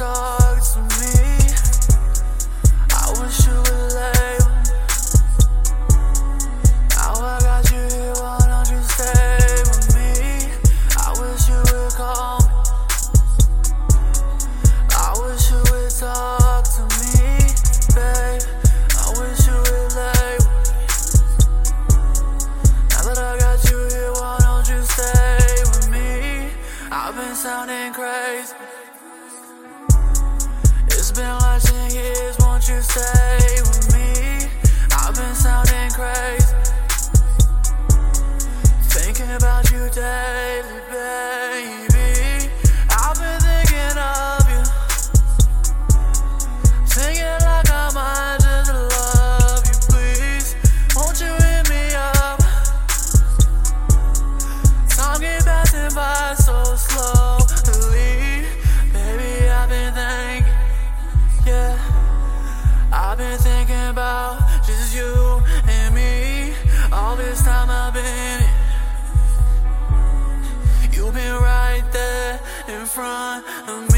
talk to me. I wish you would leave. Now I got you here, why don't you stay with me? I wish you would call me. I wish you would talk to me, babe. I wish you would leave. Now that I got you here, why don't you stay with me? I've been sounding crazy. Won't front of